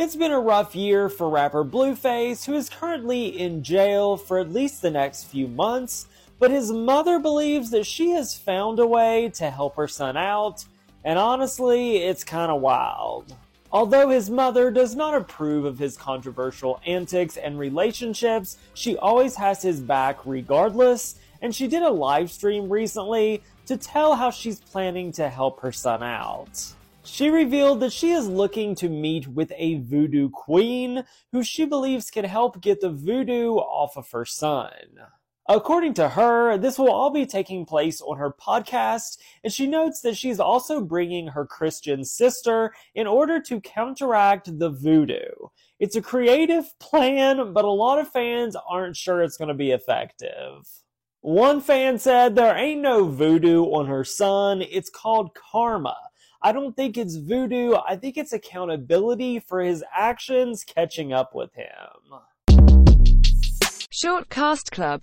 It's been a rough year for rapper Blueface, who is currently in jail for at least the next few months, but his mother believes that she has found a way to help her son out, and honestly, it's kinda wild. Although his mother does not approve of his controversial antics and relationships, she always has his back regardless, and she did a live stream recently to tell how she's planning to help her son out. She revealed that she is looking to meet with a voodoo queen who she believes can help get the voodoo off of her son. According to her, this will all be taking place on her podcast, and she notes that she's also bringing her Christian sister in order to counteract the voodoo. It's a creative plan, but a lot of fans aren't sure it's going to be effective. One fan said, There ain't no voodoo on her son, it's called karma. I don't think it's voodoo. I think it's accountability for his actions catching up with him. Short Cast Club